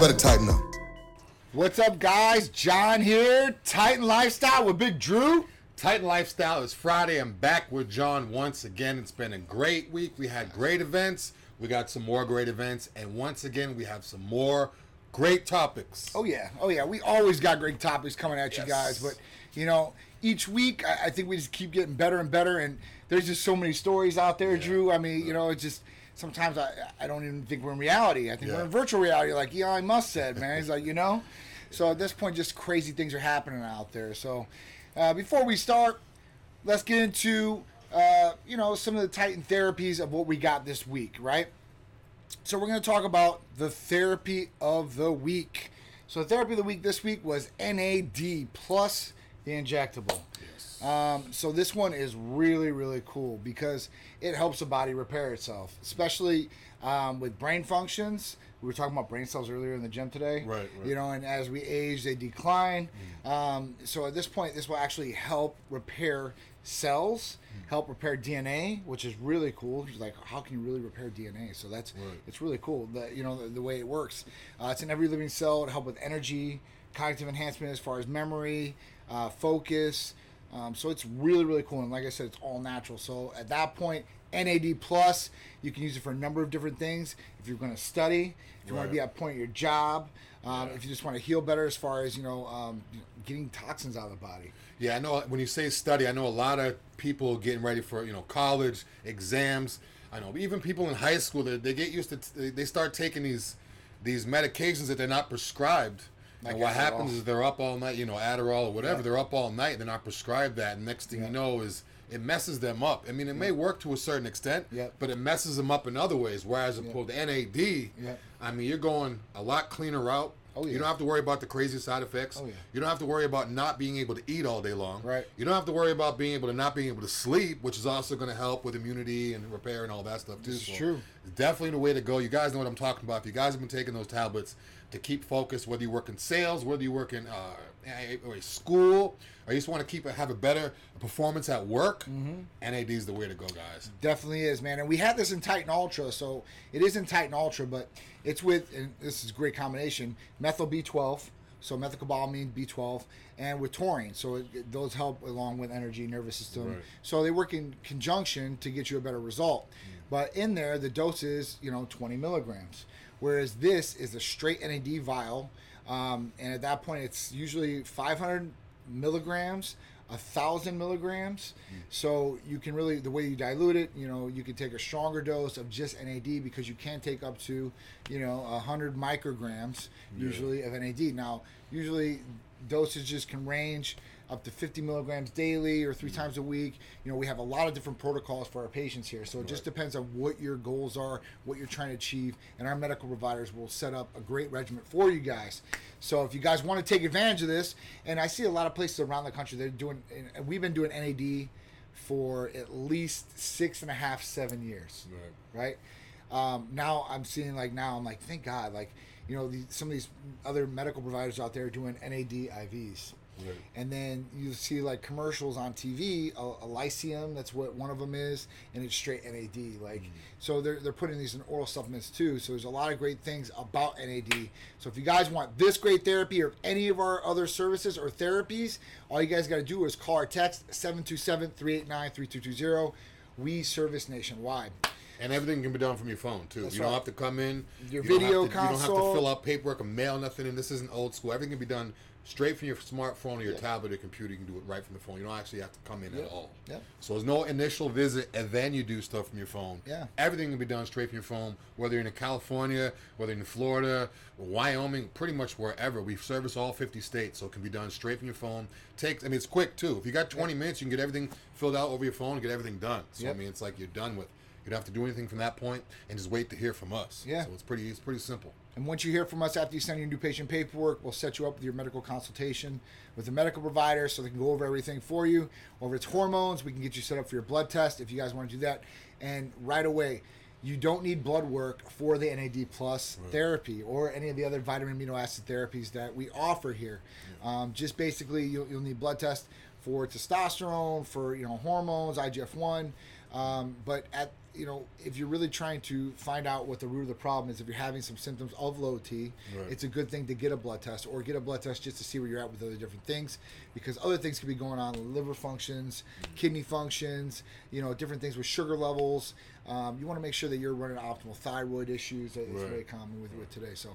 better tighten up. What's up, guys? John here, Titan Lifestyle with Big Drew. Titan Lifestyle is Friday. I'm back with John once again. It's been a great week. We had great events. We got some more great events. And once again, we have some more great topics. Oh yeah, oh yeah. We always got great topics coming at you guys, but you know, each week I, I think we just keep getting better and better. And there's just so many stories out there, Drew. I mean, you know, it's just sometimes I I don't even think we're in reality. I think we're in virtual reality, like Elon Musk said, man. He's like, you know. So at this point, just crazy things are happening out there. So uh, before we start, let's get into uh, you know some of the Titan therapies of what we got this week, right? So we're going to talk about the therapy of the week. So the therapy of the week this week was NAD plus the injectable. Yes. Um, so this one is really really cool because it helps the body repair itself, especially um, with brain functions. We were talking about brain cells earlier in the gym today. Right, right. You know, and as we age, they decline. Um, so at this point, this will actually help repair cells, help repair DNA, which is really cool. It's like, how can you really repair DNA? So that's Right. it's really cool. The you know the, the way it works. Uh, it's in every living cell. It help with energy, cognitive enhancement as far as memory, uh, focus. Um, so it's really really cool. And like I said, it's all natural. So at that point. NAD plus, you can use it for a number of different things. If you're going to study, if you want to be at point of your job, um, if you just want to heal better as far as you know, um, getting toxins out of the body. Yeah, I know when you say study, I know a lot of people getting ready for, you know, college, exams. I know even people in high school, they, they get used to, they- they start taking these these medications that they're not prescribed. Like and what Adderall. happens is they're up all night, you know, Adderall or whatever, Yeah. they're up all night, they're not prescribed that. And next thing Yeah. you know is it messes them up. I mean, it may work to a certain extent, Yeah. but it messes them up in other ways. Whereas opposed to NAD, Yeah. I mean, you're going a lot cleaner route. Oh, yeah. You don't have to worry about the crazy side effects. Oh, yeah. You don't have to worry about not being able to eat all day long. Right. You don't have to worry about being able to not being able to sleep, which is also going to help with immunity and repair and all that stuff too. This is So true. It's definitely the way to go. You guys know what I'm talking about. If you guys have been taking those tablets to keep focused, whether you work in sales, whether you work in uh, a, a school, or you just want to keep have a better performance at work, Mm-hmm. NAD is the way to go, guys. Definitely is, man. And we had this in Titan Ultra, so it is in Titan Ultra, but it's with, and this is a great combination, methyl B12, so methylcobalamin B12, and with taurine. So it, those help along with energy, nervous system. Right. So they work in conjunction to get you a better result. But in there, the dose is, you know, 20 milligrams. Whereas this is a straight NAD vial. Um, and at that point, it's usually 500 milligrams, a thousand milligrams. So you can really the way you dilute it, you know, you can take a stronger dose of just NAD because you can take up to, you know, a hundred micrograms usually of NAD. Now, usually dosages can range up to 50 milligrams daily or three times a week. You know, we have a lot of different protocols for our patients here. So it just depends on what your goals are, what you're trying to achieve, and our medical providers will set up a great regimen for you guys. So if you guys want to take advantage of this, and I see a lot of places around the country they're doing, and we've been doing NAD for at least six and a half, seven years right? Um, now I'm seeing like now I'm like thank God like you know some of these other medical providers out there are doing NAD IVs, Right. and then you see like commercials on TV, a, Elysium that's what one of them is, and it's straight NAD like mm. so they're they're putting these in oral supplements too. So there's a lot of great things about NAD. So if you guys want this great therapy or any of our other services or therapies, all you guys got to do is call or text 727-389-3220. We service nationwide. And everything can be done from your phone too. That's you don't have to come in. Your you video to, You don't have to fill out paperwork or mail nothing. And this isn't old school. Everything can be done straight from your smartphone or your tablet or computer. You can do it right from the phone. You don't actually have to come in Yep. at all. Yep. So there's no initial visit and then you do stuff from your phone. Yeah. Everything can be done straight from your phone. Whether you're in California, whether you're in Florida, Wyoming, pretty much wherever. We service all 50 states, so it can be done straight from your phone. Takes. I mean, it's quick too. If you got 20 minutes, you can get everything filled out over your phone and get everything done. So Yep. I mean, it's like you're done with. You don't have to do anything from that point and just wait to hear from us. Yeah. So it's pretty. It's pretty simple. And once you hear from us after you send your new patient paperwork, we'll set you up with your medical consultation with the medical provider so they can go over everything for you. If it's hormones, we can get you set up for your blood test if you guys want to do that. And right away, you don't need blood work for the NAD plus therapy or any of the other vitamin amino acid therapies that we offer here. Um, just basically, you'll, you'll need blood test for testosterone, for you know hormones, IGF one. Um, but at you know, if you're really trying to find out what the root of the problem is, if you're having some symptoms of low T, Right. it's a good thing to get a blood test or get a blood test just to see where you're at with other different things, because other things could be going on: liver functions, kidney functions, you know, different things with sugar levels. Um, you want to make sure that you're running optimal thyroid issues. That is Right. very common with, with today. So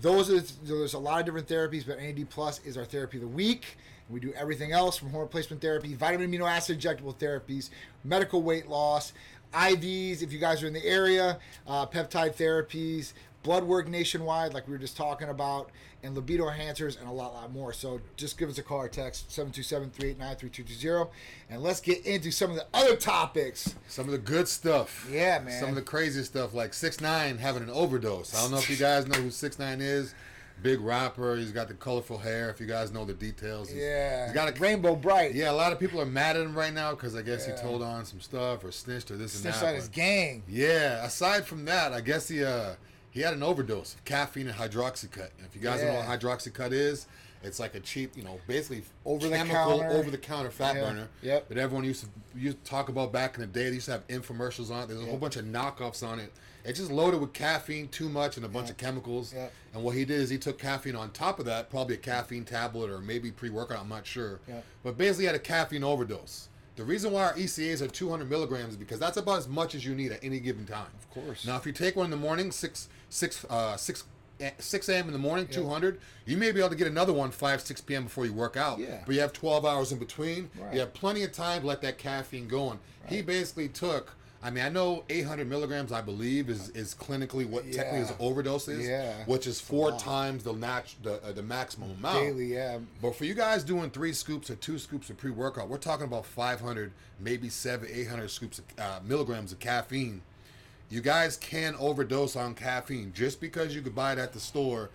those are there's a lot of different therapies, but NAD plus is our therapy of the week. We do everything else from hormone replacement therapy, vitamin amino acid injectable therapies, medical weight loss, IVs if you guys are in the area, uh, peptide therapies, blood work nationwide, like we were just talking about, and libido enhancers, and a lot, lot more. So just give us a call or text 727 389 3220, and let's get into some of the other topics. Some of the good stuff. Yeah, man. Some of the crazy stuff, like six nine having an overdose. I don't know if you guys know who six nine is. Big rapper. He's got the colorful hair. If you guys know the details, he's, Yeah. he's got a Rainbow Brite. Yeah, a lot of people are mad at him right now because I guess Yeah. he told on some stuff or snitched or this Snitched and that. Snitched on his gang. Yeah. Aside from that, I guess he uh he had an overdose of caffeine and hydroxycut. If you guys don't know what hydroxycut is, it's like a cheap, you know, basically Over the chemical counter. over the counter fat Yeah. burner. Yep. That everyone used to used to talk about back in the day. They used to have infomercials on it. There's a Yeah. whole bunch of knockoffs on it. It's just loaded with caffeine too much and a bunch Yeah. of chemicals. Yeah. And what he did is he took caffeine on top of that, probably a caffeine tablet or maybe pre-workout. I'm not sure. Yeah. But basically, had a caffeine overdose. The reason why our ECAs are 200 milligrams is because that's about as much as you need at any given time. Of course. Now, if you take one in the morning, six six uh, six. eh, 6 a.m. in the morning, Yeah. 200. You may be able to get another one 5, 6 p.m. before you work out. Yeah. But you have 12 hours in between. Right. You have plenty of time to let that caffeine go on. He basically took, I mean, I know 800 milligrams, I believe, is, is clinically what technically Yeah. overdose is. Yeah. Which is four lot. times the, nat- the, uh, the maximum amount. Daily, yeah. But for you guys doing three scoops or two scoops of pre-workout, we're talking about 500, maybe seven, 800 scoops of uh, milligrams of caffeine. You guys can overdose on caffeine. Just because you could buy it at the store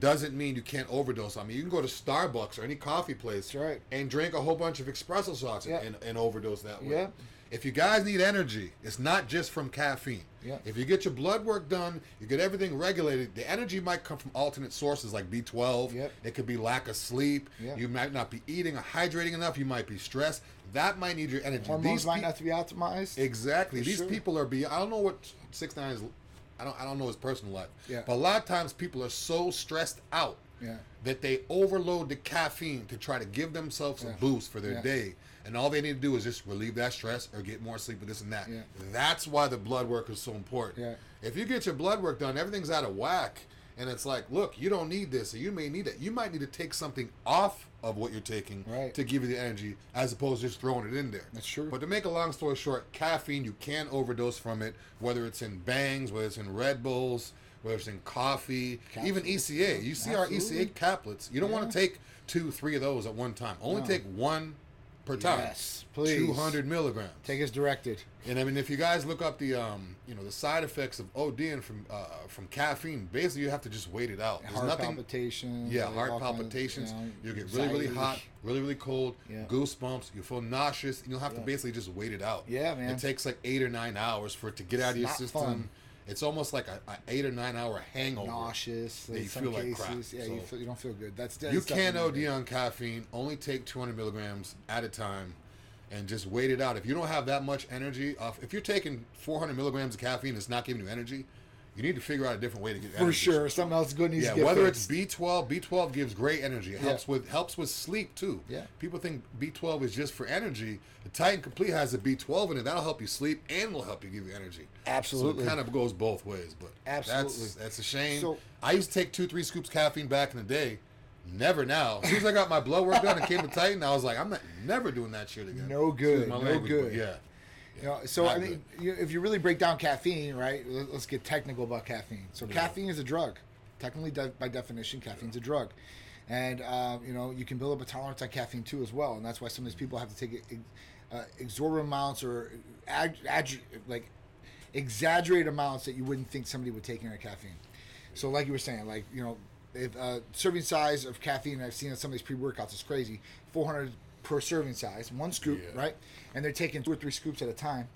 doesn't mean you can't overdose. I mean, you can go to Starbucks or any coffee place right. and drink a whole bunch of espresso shots Yeah. and, and overdose that way. Yeah. If you guys need energy, it's not just from caffeine. Yeah. If you get your blood work done, you get everything regulated, the energy might come from alternate sources like B12. Yep. It could be lack of sleep. Yeah. You might not be eating or hydrating enough. You might be stressed. That might need your energy. Hormones These might pe- not be optimized. Exactly. For These sure. people are be. I don't know what six nine is. I don't. I don't know his personal life. Yeah. But a lot of times people are so stressed out Yeah. that they overload the caffeine to try to give themselves a boost for their Yeah. day. And all they need to do is just relieve that stress or get more sleep or this and that. Yeah. That's why the blood work is so important. Yeah. If you get your blood work done, everything's out of whack, and it's like, look, you don't need this, or you may need it. You might need to take something off of what you're taking Right. to give you the energy, as opposed to just throwing it in there. That's true. But to make a long story short, caffeine you can overdose from it, whether it's in bangs, whether it's in Red Bulls, whether it's in coffee, even ECA. You see our ECA caplets. You don't want to take two, three of those at one time. Only No. take one per time. Yes, please. Two hundred milligrams. Take as directed. And I mean, if you guys look up the um, you know, the side effects of ODing from uh, from caffeine, basically you have to just wait it out. There's Heart nothing. palpitations. Yeah, heart palpitations. you know, get really, really hot, really, really cold, Yeah. goosebumps. You feel nauseous, and you'll have Yeah. to basically just wait it out. Yeah, man. It takes like eight or nine hours for it to get out of your system. fun. It's almost like a, a eight or nine hour hangover. nauseous. You feel like crap, yeah, you, feel, you don't feel good. That's, You can OD on caffeine. Only take 200 milligrams at a time, and just wait it out. If you don't have that much energy, off, if you're taking 400 milligrams of caffeine, it's not giving you energy. You need to figure out a different way to get energy. for sure. Something else good needs Yeah, to get Yeah, whether fixed. it's B12, B12 gives great energy. It Yeah. helps with helps with sleep too. Yeah. People think B12 is just for energy. The Titan Complete has a B12 in it. That'll help you sleep and will help you give you energy. Absolutely. So it kind of goes both ways, but Absolutely. that's that's a shame. So- I used to take two, three scoops caffeine back in the day. Never now. As soon as I got my blood work done and came to Titan, I was like, I'm not never doing that shit again. No good, no language, good. Yeah. You know, so Not I mean, you, if you really break down caffeine, right? let- Let's get technical about caffeine. So caffeine is a drug. Technically, de- by definition, caffeine's a drug, and um, you know you can build up a tolerance on caffeine too as well. And that's why some of these people have to take uh, exorbitant amounts or ag- ag- like exaggerated amounts that you wouldn't think somebody would take in a caffeine. So, like you were saying, like you know, if uh, serving size of caffeine, I've seen in some of these pre-workouts is crazy. 400 per serving size, one scoop, Yeah. right? And they're taking two or three scoops at a time.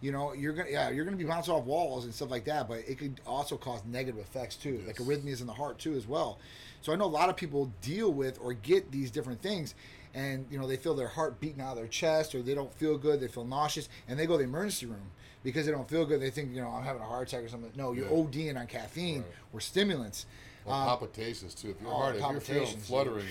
You know, you're gonna yeah, you're gonna be bouncing off walls and stuff like that, but it could also cause negative effects too, like arrhythmias in the heart too as well. So I know a lot of people deal with or get these different things, and you know they feel their heart beating out of their chest, or they don't feel good, they feel nauseous, and they go to the emergency room because they don't feel good. They think you know I'm having a heart attack or something. No, you're Yeah. ODing on caffeine Right. or stimulants. Well, Um, palpitations too. If your oh, heart, if you're feeling fluttering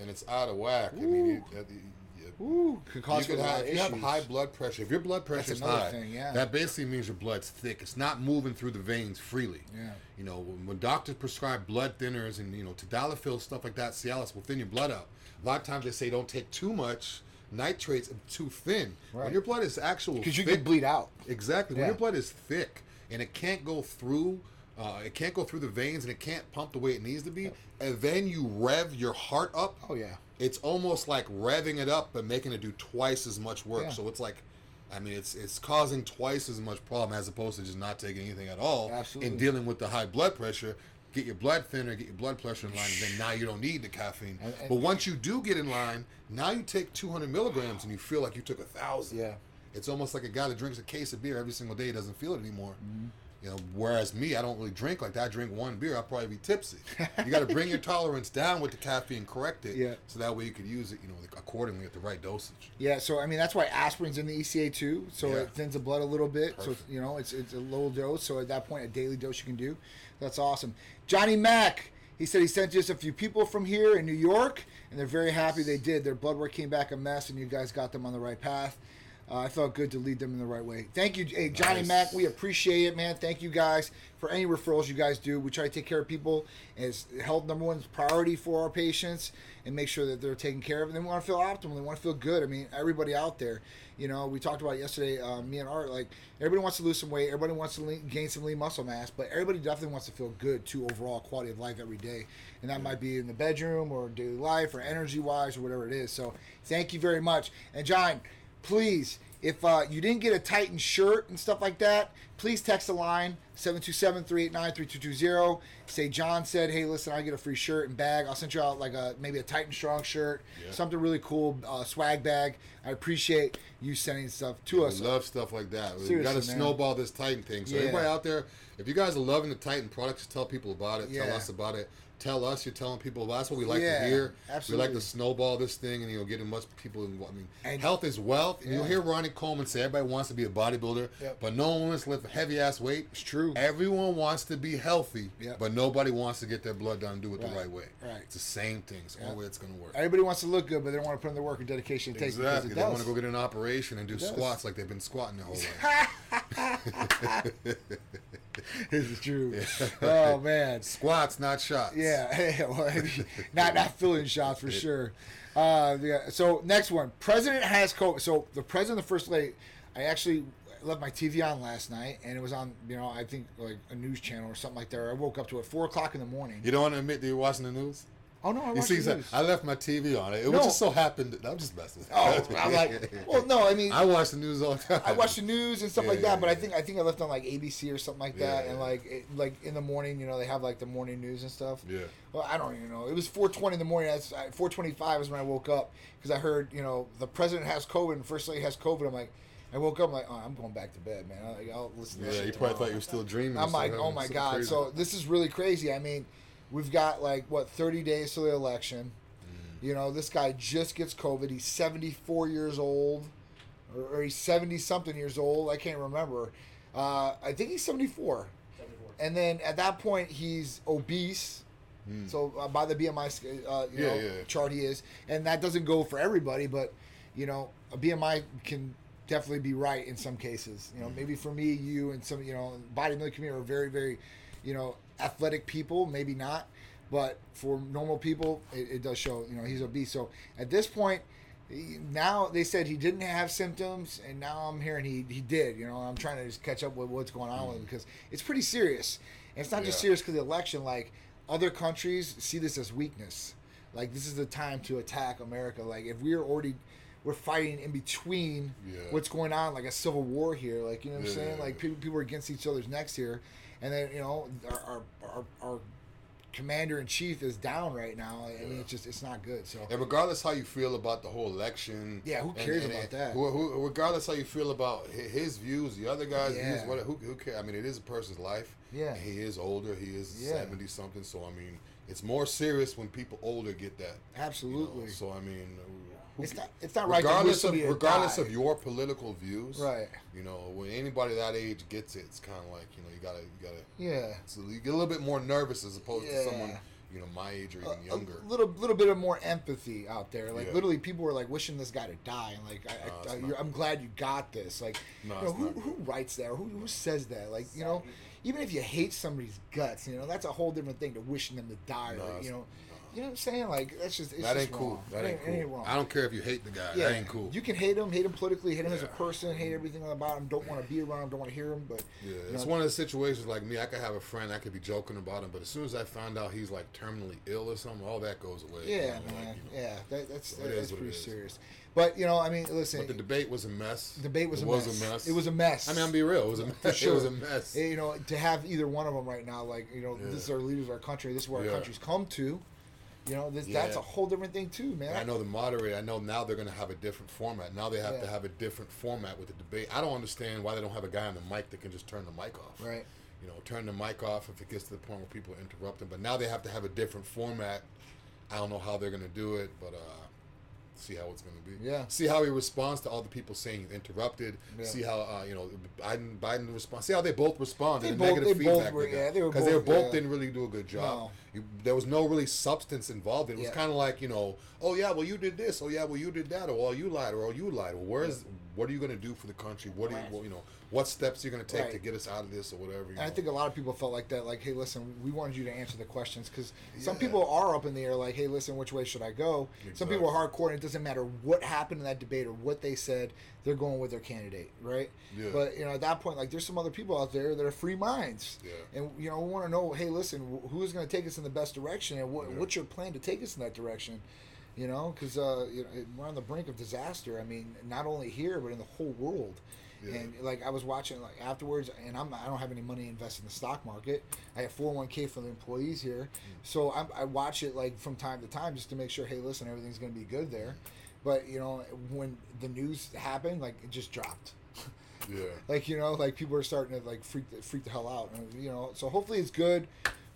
and it's out of whack, I mean, you, that- you- you- Ooh, could cause a could have, if you have high blood pressure. If your blood pressure is high, thing, yeah. that basically means your blood's thick. It's not moving through the veins freely. Yeah. You know, when, when doctors prescribe blood thinners and you know tadalafil stuff like that, Cialis will thin your blood out. A lot of times they say don't take too much nitrates too thin. Right. When your blood is actual because you could bleed out. Exactly. Yeah. When your blood is thick and it can't go through, uh, it can't go through the veins and it can't pump the way it needs to be, and then you rev your heart up. Oh yeah. It's almost like revving it up but making it do twice as much work. Yeah. So it's like, I mean, it's it's causing twice as much problem as opposed to just not taking anything at all Absolutely. and dealing with the high blood pressure. Get your blood thinner, get your blood pressure in line, and then now you don't need the caffeine. And- and- but once you do get in line, now you take 200 milligrams and you feel like you took a thousand. Yeah. It's almost like a guy that drinks a case of beer every single day doesn't feel it anymore. Mm-hmm. You know, whereas me, I don't really drink like that. I drink one beer, I'll probably be tipsy. you got to bring your tolerance down with the caffeine, correct it, Yeah. so that way you could use it, you know, accordingly at the right dosage. Yeah, so I mean that's why aspirin's in the ECA too. So Yeah. it thins the blood a little bit. Perfect. So you know it's it's a low dose. So at that point, a daily dose you can do. That's awesome. Johnny Mack, he said he sent just a few people from here in New York, and they're very happy they did. Their blood work came back a mess, and you guys got them on the right path. Uh, I felt good to lead them in the right way. Thank you, hey, Johnny Nice. Mack. We appreciate it, man. Thank you guys for any referrals you guys do. We try to take care of people as health number one priority for our patients and make sure that they're taken care of. And they want to feel optimal. They want to feel good. I mean, everybody out there, you know, we talked about yesterday, um, me and Art, like everybody wants to lose some weight. Everybody wants to lean, gain some lean muscle mass, but everybody definitely wants to feel good too overall quality of life every day. And that might be in the bedroom or daily life or energy wise or whatever it is. So thank you very much. And John, please, if uh, you didn't get a Titan shirt and stuff like that, please text the line 727-389-3220. Say John said, "Hey, listen, I get a free shirt and bag. I'll send you out like a maybe a Titan Strong shirt, Yeah. something really cool, uh, swag bag. I appreciate you sending stuff to us. We love stuff like that. We got to snowball this Titan thing. So Yeah. everybody out there, if you guys are loving the Titan products, just tell people about it. Yeah. Tell us about it. Tell us you're telling people about. it. That's what we like Yeah, to hear. absolutely. We like to snowball this thing and you know get as much people. In, I mean, And- health is wealth. And You'll hear Ronnie Coleman say everybody wants to be a bodybuilder, Yep. but no one wants to lift a heavy ass weight. It's true. Everyone wants to be healthy, Yep. but nobody wants to get their blood done and do it Right, the right way. right. It's the same thing. It's the only way it's going to work. Everybody wants to look good, but they don't want to put in the work and dedication it takes Exactly. They want to go get an operation and do squats like they've been squatting their whole life. this is true. Oh man. Squats, not shots. Yeah, well, not not filling shots for sure. Uh, yeah. So next one, president has COVID. So the president, the first lady, I actually left my TV on last night, and it was on, you know, I think like a news channel or something like that. I woke up to it four o'clock in the morning. You don't want to admit that you're watching the news? Oh no, I watched see, the news. I left my TV on. It, it No. just so happened. That, I'm just messing. Oh, I'm like, well, no, I mean, I watch the news all the time. I watch the news and stuff Yeah, like that, yeah, but I think I think I left on like ABC or something like that, Yeah, and yeah. like it, like in the morning, you know, they have like the morning news and stuff. Yeah. Well, I don't even know. It was 4:20 in the morning. That's 4:25 is when I woke up because I heard, you know, the president has COVID and first lady has COVID. I'm like, I woke up I'm like, oh, I'm going back to bed, man. I, I'll listen. To Yeah, you probably tomorrow. thought you were still dreaming. I'm like, oh my god. crazy. So this is really crazy. I mean, we've got like what 30 days to the election. Mm. You know, this guy just gets COVID. He's 74 years old, or, or he's 70 something years old. I can't remember. Uh, I think he's 74. And then at that point, he's obese. So uh, by the BMI uh, you Hmm. Yeah, know, yeah. chart, he is, and that doesn't go for everybody. But you know, a BMI can definitely be right in some cases. You know, maybe for me, you, and some you know, bodybuilding community are very, very, you know, athletic people. Maybe not, but for normal people, it, it does show. You know, he's obese. So at this point. Now they said he didn't have symptoms, and now I'm hearing he, he did. You know, I'm trying to just catch up with what's going on with him mm. because it's pretty serious. And it's not just serious because the election. Like other countries see this as weakness. Like this is the time to attack America. Like if we're already we're fighting in between Yeah. what's going on, like a civil war here. Like you know what I'm saying? yeah, Like yeah. people, people are against each other's necks here, and then you know our our, our, commander in chief is down right now. I mean, Yeah. it's just it's not good. So And regardless how you feel about the whole election, Yeah, who cares and- about that? Who, who, regardless how you feel about his views, the other guys' Yeah. views, what, who, who cares? I mean, it is a person's life. Yeah. He is older. He is Yeah. seventy something. So I mean, it's more serious when people older get that. you know. absolutely. So I mean, it's not it's not right regardless of regardless die. of your political views, Right. You know, when anybody that age gets it, it's kind of like you know you gotta you gotta yeah. so you get a little bit more nervous as opposed to someone you know my age or even younger. a little little bit of more empathy out there. Like Yeah. literally, people were like wishing this guy to die, and like, I, no, I, I'm glad you got this. Like, No, you know, who, who writes that? Or who, who says that? Like, you know, even if you hate somebody's guts, you know, that's a whole different thing to wishing them to die. No, or, you know, no. You know what I'm saying? Like, that's just it's that just ain't cool. wrong. That It ain't cool. Ain't wrong. I don't care if you hate the guy. Yeah, That ain't cool. You can hate him, hate him politically, hate him as a person, hate everything about him. Don't want to be around him, don't want to hear him. But Yeah, you it's one of the situations like me. I could have a friend, I could be joking about him, but as soon as I find out he's like terminally ill or something, all that goes away. you Yeah, know, like, man. you know. yeah, that, that's So that, that's pretty serious. But you know, I mean, listen, But the debate was a mess. debate was, it a, was mess. a mess. It was a mess. I mean, I'm be real. It was a mess. sure. It was a mess. You know, to have either one of them right now, like you know, Yeah. this is our leaders of our country. This is where Yeah. our country's come to. You know, this that's a whole different thing too, man. I know the moderator. I know now they're going to have a different format. Now they have Yeah. to have a different format with the debate. I don't understand why they don't have a guy on the mic that can just turn the mic off. Right. You know, turn the mic off if it gets to the point where people interrupt them. But now they have to have a different format. I don't know how they're going to do it, but uh, see how it's going to be. Yeah. See how he responds to all the people saying he's interrupted. Yeah. See how uh, you know Biden Biden responds. See how they both respond. They to the both- negative they both feedback were- they yeah, they were because they both- both yeah. didn't really do a good job. No. You, there was no really substance involved. It was Yeah. kind of like you know, oh yeah, well you did this. Oh yeah, well you did that. Or well you lied. Or oh you lied. Well, where's what are you going to do for the country? What do you well, you know? What steps are you going to take Right. to get us out of this or whatever? I think a lot of people felt like that. Like, hey, listen, we wanted you to answer the questions because some people are up in the air. Like, hey, listen, which way should I go? Some people are hardcore, and it doesn't matter what happened in that debate or what they said. They're going with their candidate, right? Yeah. But you know, at that point, like, there's some other people out there that are free minds, Yeah. and you know, we want to know, hey, listen, who's going to take us in the best direction, and what, Yeah. what's your plan to take us in that direction? You know, because uh, you know, we're on the brink of disaster. I mean, not only here but in the whole world. Yeah. And like I was watching like afterwards, and I'm I don't have any money invested in the stock market. I have 401k for the employees here, so I, I watch it like from time to time just to make sure. Hey, listen, everything's going to be good there. But you know, when the news happened, like it just dropped. yeah. like you know, like people are starting to like freak the, freak the hell out. And, you know, so hopefully it's good.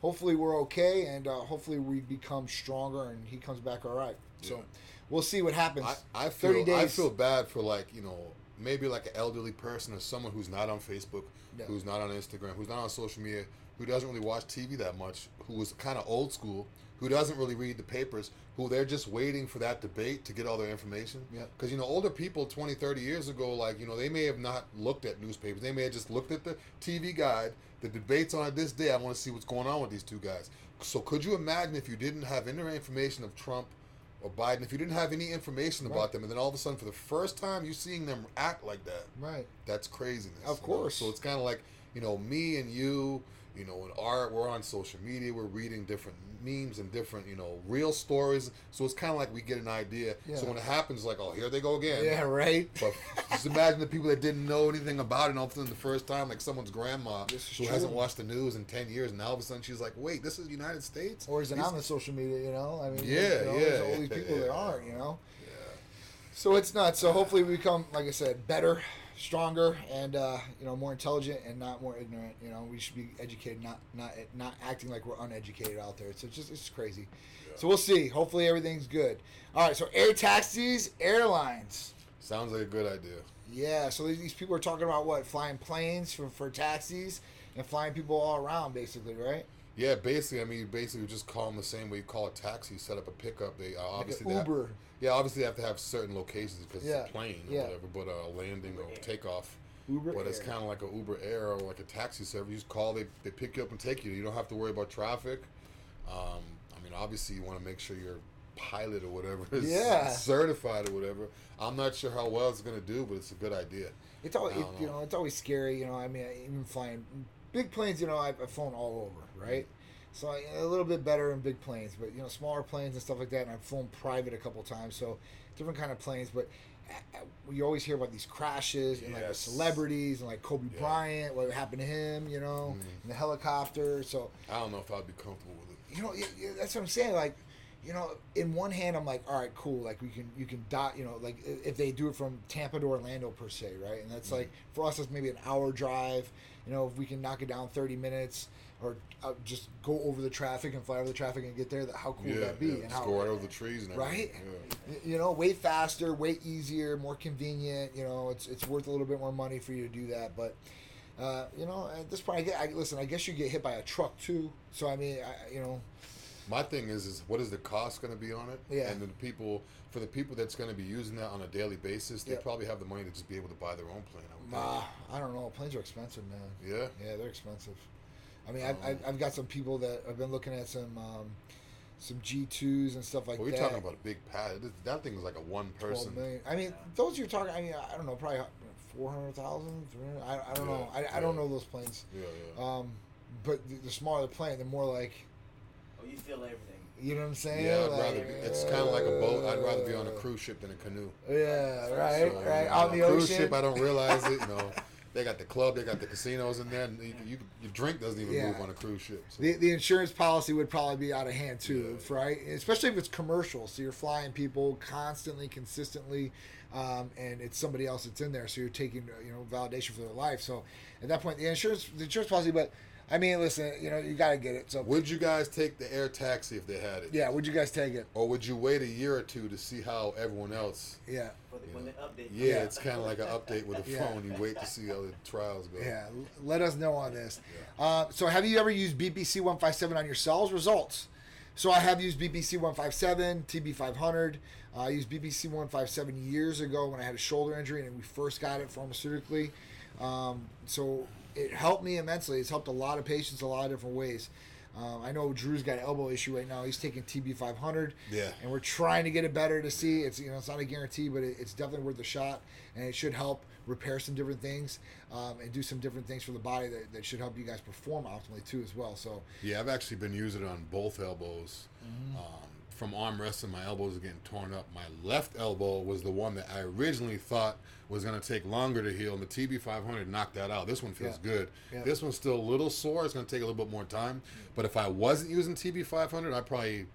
Hopefully we're okay, and uh, hopefully we become stronger, and he comes back all right. So Yeah. we'll see what happens. I, I 30 feel I feel bad for like you know maybe like an elderly person or someone who's not on Facebook, Yeah. who's not on Instagram, who's not on social media, who doesn't really watch TV that much, who is kind of old school, who doesn't really read the papers, who they're just waiting for that debate to get all their information. Yeah. Because you know older people 20, 30 years ago, like you know they may have not looked at newspapers, they may have just looked at the TV guide. The debates on it this day. I want to see what's going on with these two guys. So could you imagine if you didn't have any information of Trump or Biden, if you didn't have any information about Right. them, and then all of a sudden, for the first time, you're seeing them act like that. right. That's craziness. Of you know? course. So it's kind of like you know me and you, you know, in art. We're on social media. We're reading different memes and different you know real stories. So it's kind of like we get an idea. Yeah. So when it happens, like oh here they go again. Yeah, right. But just imagine the people that didn't know anything about it, and all of a sudden the first time, like someone's grandma who true. hasn't watched the news in ten years, and now all of a sudden she's like, "Wait, this is the United States?" or is it These- on the social media? You know, I mean, Yeah, you know, yeah, There's all these people that aren't. You know, Yeah. so it's nuts. So hopefully we become, like I said, better, stronger, and uh, you know, more intelligent and not more ignorant. You know, we should be educated, not not not acting like we're uneducated out there. So it's just it's crazy. So we'll see. Hopefully everything's good. All right. So air taxis, airlines. Sounds like a good idea. Yeah, so these these people are talking about what flying planes for, for taxis and flying people all around, basically, right? Yeah, basically, I mean, basically, just call them the same way you call a taxi. Set up a pickup. They uh, Like obviously have- Uber. Yeah, obviously they have to have certain locations because Yeah, it's a plane or yeah. whatever. But a landing or takeoff. Uber But it's kind of like a Uber Air or like a taxi service. You just call, they they pick you up and take you. You don't have to worry about traffic. Um, I mean, obviously, you want to make sure your pilot or whatever is Yeah. certified or whatever. I'm not sure how well it's gonna do, but it's a good idea. It's always I don't you know. know it's always scary. You know, I mean, even flying big planes. You know, I've, I've flown all over, right? So I, a little bit better in big planes, but you know, smaller planes and stuff like that. And I've flown private a couple times, so different kind of planes. But we always hear about these crashes and like celebrities and like Kobe Yeah. Bryant, what happened to him, you know, Mhm. in the helicopter. So I don't know if I'd be comfortable with it. you know, that's what I'm saying. Like, you know, in one hand, I'm like, all right, cool. Like we can, you can dot, you know, like if they do it from Tampa to Orlando per se, right? And that's like for us, it's maybe an hour drive. You know, if we can knock it down 30 minutes or uh, just go over the traffic and fly over the traffic and get there, that how cool yeah, would that be? yeah, and just how, go right over the trees and everything. right? Yeah. You know, way faster, way easier, more convenient. You know, it's it's worth a little bit more money for you to do that. But uh, you know, at this point, I get. I, listen, I guess you get hit by a truck too. So I mean, I, you know, My thing is, is what is the cost going to be on it? Yeah. And then the people, for the people that's going to be using that on a daily basis, they Yeah. probably have the money to just be able to buy their own plane. I think. uh, I don't know. Planes are expensive, man. Yeah. Yeah, they're expensive. I mean, I've, Um, I've, I've got some people that have been looking at some um, some G twos and stuff like Well, that. We're talking about a big pad. That thing is like a one person. I mean, those you're talking. I mean, I don't know, probably four hundred thousand, three hundred. I, I don't know. Yeah, I, I don't know those planes. Yeah, yeah. Um, but the, the smaller the plane, the more like Oh, you feel everything. you know what I'm saying. yeah, I'd Like, rather be, it's kind of like a boat. I'd rather be on a cruise ship than a canoe. Yeah, right, So, right. you On the cruise ocean. ship, I don't realize it. You know, they got the club, they got the casinos in there. And you, you, your drink doesn't even Yeah. move on a cruise ship. So. the, the insurance policy would probably be out of hand too, Yeah. right? Especially if it's commercial. So you're flying people constantly, consistently, um, and it's somebody else that's in there. So you're taking uh, you know validation for their life. So at that point, the insurance the insurance policy. But I mean, listen, you know, you got to get it. So Would you guys take the air taxi if they had it? yeah, would you guys take it? Or would you wait a year or two to see how everyone else? Yeah, For the, when the update. Yeah, Yeah. it's kind of like an update with a Yeah. phone. You wait to see how the trials go. yeah. Let us know on this. Uh, so have you ever used BPC one five seven on your cells? Results. So I have used BPC 157, TB 500. Uh, I used BPC 157 years ago when I had a shoulder injury and we first got it pharmaceutically. Um, so it helped me immensely. It's helped a lot of patients a lot of different ways. Um, I know Drew's got an elbow issue right now. He's taking TB 500. Yeah. And we're trying to get it better to see. It's you know it's not a guarantee, but it, it's definitely worth a shot, and it should help repair some different things um, and do some different things for the body that, that should help you guys perform optimally too as well. So Yeah, I've actually been using it on both elbows. Mm-hmm. Um, from arm wrestling, my elbows are getting torn up. My left elbow was the one that I originally thought was going to take longer to heal, and the TB500 knocked that out. This one feels Yeah. good. Yeah. This one's still a little sore. It's going to take a little bit more time. But if I wasn't using TB500, I'd probably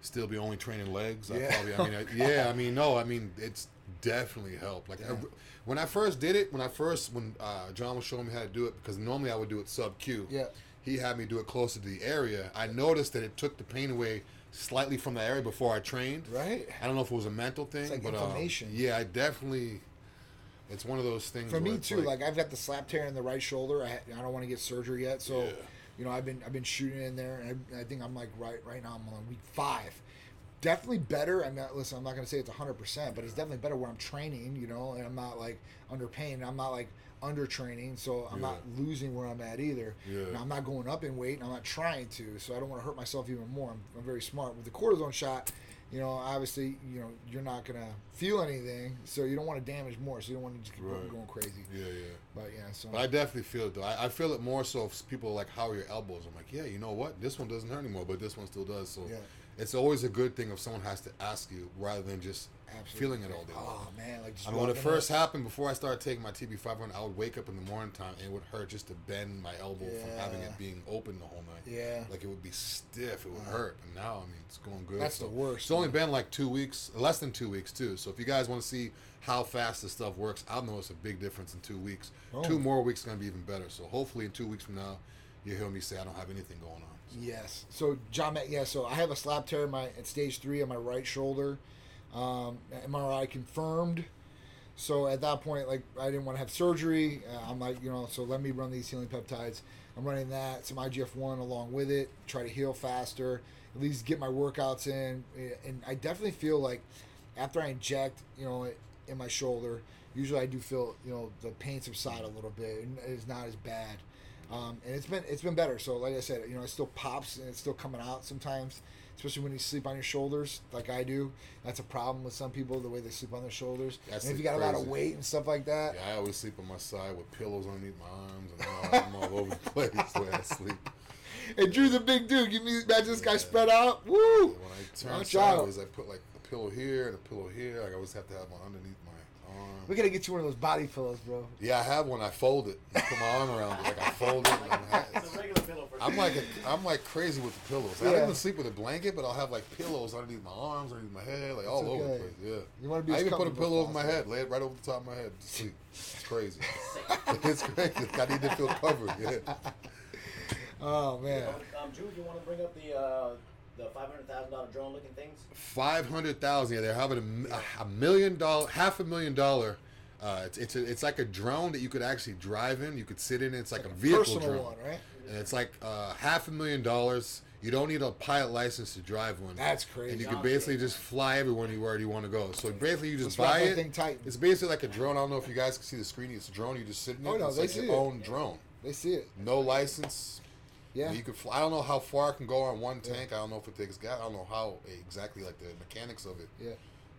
still be only training legs. I Yeah. probably, I mean, I, yeah, I mean, no, I mean, it's definitely helped. Like I- when I first did it, when I first, when uh, John was showing me how to do it, because normally I would do it sub Q. Yeah. He had me do it closer to the area. I noticed that it took the pain away slightly from the area before I trained. right. I don't know if it was a mental thing, like but um, yeah, I definitely. It's one of those things. For me too, like, I've got the slap tear in the right shoulder. I, I don't want to get surgery yet, so Yeah. you know I've been I've been shooting in there, and I, I think I'm like right right now I'm on week five. Definitely better. I'm not listen. I'm not gonna say it's 100, percent but it's definitely better where I'm training, you know, and I'm not like under pain. I'm not like under training, so I'm Yeah. not losing where I'm at either. Yeah. And I'm not going up in weight, and I'm not trying to, so I don't want to hurt myself even more. I'm, I'm very smart with the cortisone shot. You know, obviously, you know, you're not gonna feel anything, so you don't want to damage more. So you don't want to just keep Right. going crazy. Yeah, yeah. But yeah, so But I definitely feel it though. I, I feel it more so if people are like, "How are your elbows?" I'm like, "Yeah, you know what? This one doesn't hurt anymore, but this one still does." So Yeah. It's always a good thing if someone has to ask you rather than just absolutely. feeling it all day. Oh, long. Oh man, like just I mean, when it first up- happened, before I started taking my TB500, I would wake up in the morning time and it would hurt just to bend my elbow from having it being open the whole night. Yeah. Like it would be stiff, it would uh-huh. hurt. And now, I mean, it's going good. That's the worst, It's only been like two weeks, less than two weeks, too. So if you guys want to see how fast this stuff works, I've noticed a big difference in two weeks. Oh. Two more weeks is going to be even better. So hopefully, in two weeks from now, you hear me say I don't have anything going on. Yes. So John, yeah. So I have a slap tear in my at stage three on my right shoulder. Um, MRI confirmed. So at that point, like I didn't want to have surgery. Uh, I'm like, you know, so let me run these healing peptides. I'm running that, some IGF one along with it. Try to heal faster. At least get my workouts in. And I definitely feel like after I inject, you know, in my shoulder, usually I do feel, you know, the pain subside a little bit. It's not as bad. Um, and it's been it's been better. So like I said, you know, it still pops and it's still coming out sometimes, especially when you sleep on your shoulders like I do. That's a problem with some people the way they sleep on their shoulders. That's and if you got a lot of weight and stuff like that, Yeah, I always sleep on my side with pillows underneath my arms and all, I'm all over the place way I sleep. and Drew's a big dude. You mean imagine this guy spread out? Woo! When I turn Watch out. sideways, I put like a pillow here and a pillow here. Like I always have to have one underneath my arm. We gotta get you one of those body pillows, bro. Yeah, I have one. I fold it. I put my arm around it. Like I fold it. And I- It's a regular pillow for I'm like a, I'm like crazy with the pillows. I don't even sleep with a blanket, but I'll have like pillows underneath my arms, underneath my head, like all over the place. Yeah. You wanna be I as even put a pillow over my head, lay it right over the top of my head to sleep. It's crazy. it's crazy. I need to feel covered. Yeah. Oh man. Um, Drew, you want to bring up the uh, the five hundred thousand dollar drone looking things? Five hundred thousand. Yeah, they're having a a million dollar, half a million dollar. Uh, it's it's, a, it's like a drone that you could actually drive in. You could sit in. it. It's like a vehicle Personal drone. one, right? And it's like uh, half a million dollars. You don't need a pilot license to drive one. That's crazy. And you can basically just fly everywhere you where you want to go. So basically, you just Just wrap buy it. thing tight. It's basically like a drone. I don't know if you guys can see the screen. It's a drone. You just sit in it. Oh, no, it's they like see your it. own drone. They see it. No license. Yeah. You could fly. I don't know how far it can go on one tank. I don't know if it takes gas. I don't know how exactly like the mechanics of it. Yeah.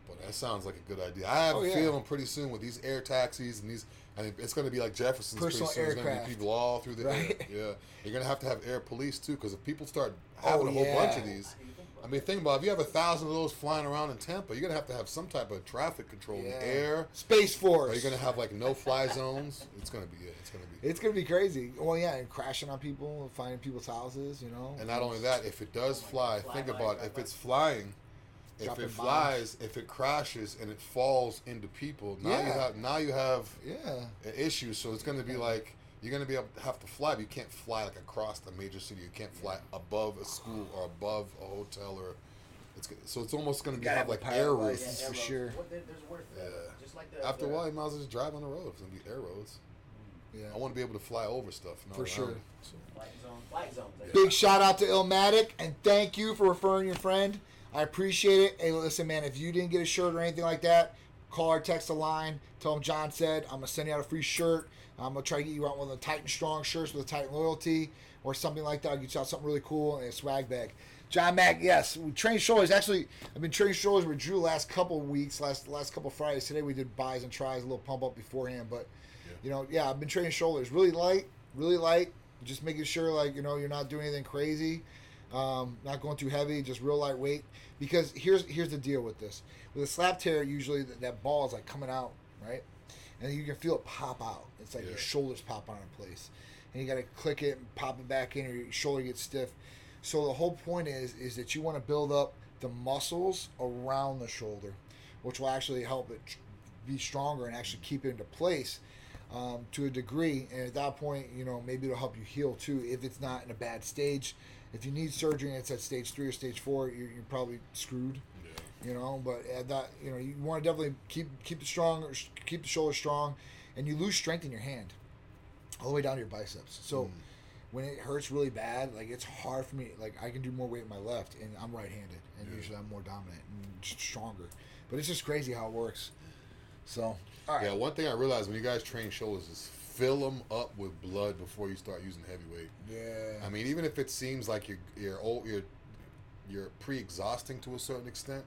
But that sounds like a good idea. I have Oh, a yeah. feeling pretty soon with these air taxis and these, I mean, it's going to be like Jetsons Personal pretty soon. There's going to aircraft. be people all through the Right. air. Yeah, you're going to have to have air police too, because if people start Oh, having a whole bunch of yeah. these, I mean, think about it, if you have a thousand of those flying around in Tampa, you're going to have to have some type of traffic control in the air. Space Force. Are you going to have like no fly zones? It's going to be. Yeah, it's going to be. It's gonna be crazy. Well, yeah, and crashing on people, finding people's houses. You know. And not only that, if it does fly, Fly think by, about fly if by. it's flying, if Dropping it bombs. flies, if it crashes and it falls into people, now you Yeah. have now you have Yeah. an issue. So it's going to be like you're going to be able to have to fly, but you can't fly like across the major city. You can't fly above a school or above a hotel or. It's go- so it's almost going to be have have like pilot air license. routes. for sure. What, there, there's a word for that. Yeah. Just like the After a while, you might as well just drive on the road. It's going to be air roads. Yeah. Mm. I want to be able to fly over stuff. not For around sure. So- Flight zone, flight zones. there. Big shout out to Illmatic and thank you for referring your friend. I appreciate it. Hey, listen, man, if you didn't get a shirt or anything like that, call or text the line. Tell them John said I'm gonna send you out a free shirt. I'm gonna try to get you out one of the Titan Strong shirts with a Titan loyalty or something like that. I'll get you out something really cool and a swag bag. John Mack, yes, we trained shoulders. Actually, I've been training shoulders with Drew last couple weeks, last last couple Fridays. Today we did buys and tries, a little pump up beforehand, but you know, yeah, I've been training shoulders really light, really light. Just making sure, like you know, you're not doing anything crazy, um, not going too heavy, just real lightweight. Because here's here's the deal with this: with a slap tear, usually that, that ball is like coming out, right, and you can feel it pop out. It's like Yeah. your shoulders pop out in place, and you got to click it and pop it back in, or your shoulder gets stiff. So the whole point is is that you want to build up the muscles around the shoulder, which will actually help it be stronger and actually keep it into place um, to a degree. And at that point, you know, maybe it'll help you heal too if it's not in a bad stage. If you need surgery and it's at stage three or stage four, you're, you're probably screwed. You know, but at that, you know, you want to definitely keep keep the strong, keep the shoulder strong, and you lose strength in your hand, all the way down to your biceps. So hmm. when it hurts really bad, like it's hard for me. Like I can do more weight with my left, and I'm right-handed, and Yeah. usually I'm more dominant and stronger. But it's just crazy how it works. So, right. Yeah, one thing I realized when you guys train shoulders is fill them up with blood before you start using heavyweight. Yeah. I mean, even if it seems like you're you're old, you're you're pre-exhausting to a certain extent.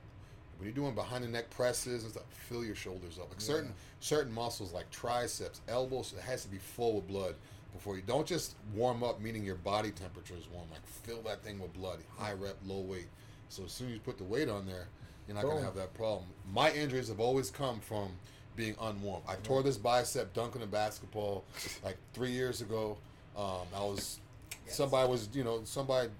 When you're doing behind the neck presses and stuff, fill your shoulders up. Like certain Yeah. certain muscles like triceps, elbows, it has to be full of blood before you. Don't just warm up, meaning your body temperature is warm. Like fill that thing with blood, high rep, low weight. So as soon as you put the weight on there, you're not Boom. gonna have that problem. My injuries have always come from being unwarm. I tore this bicep dunking a basketball like three years ago. Um, I was somebody was you know somebody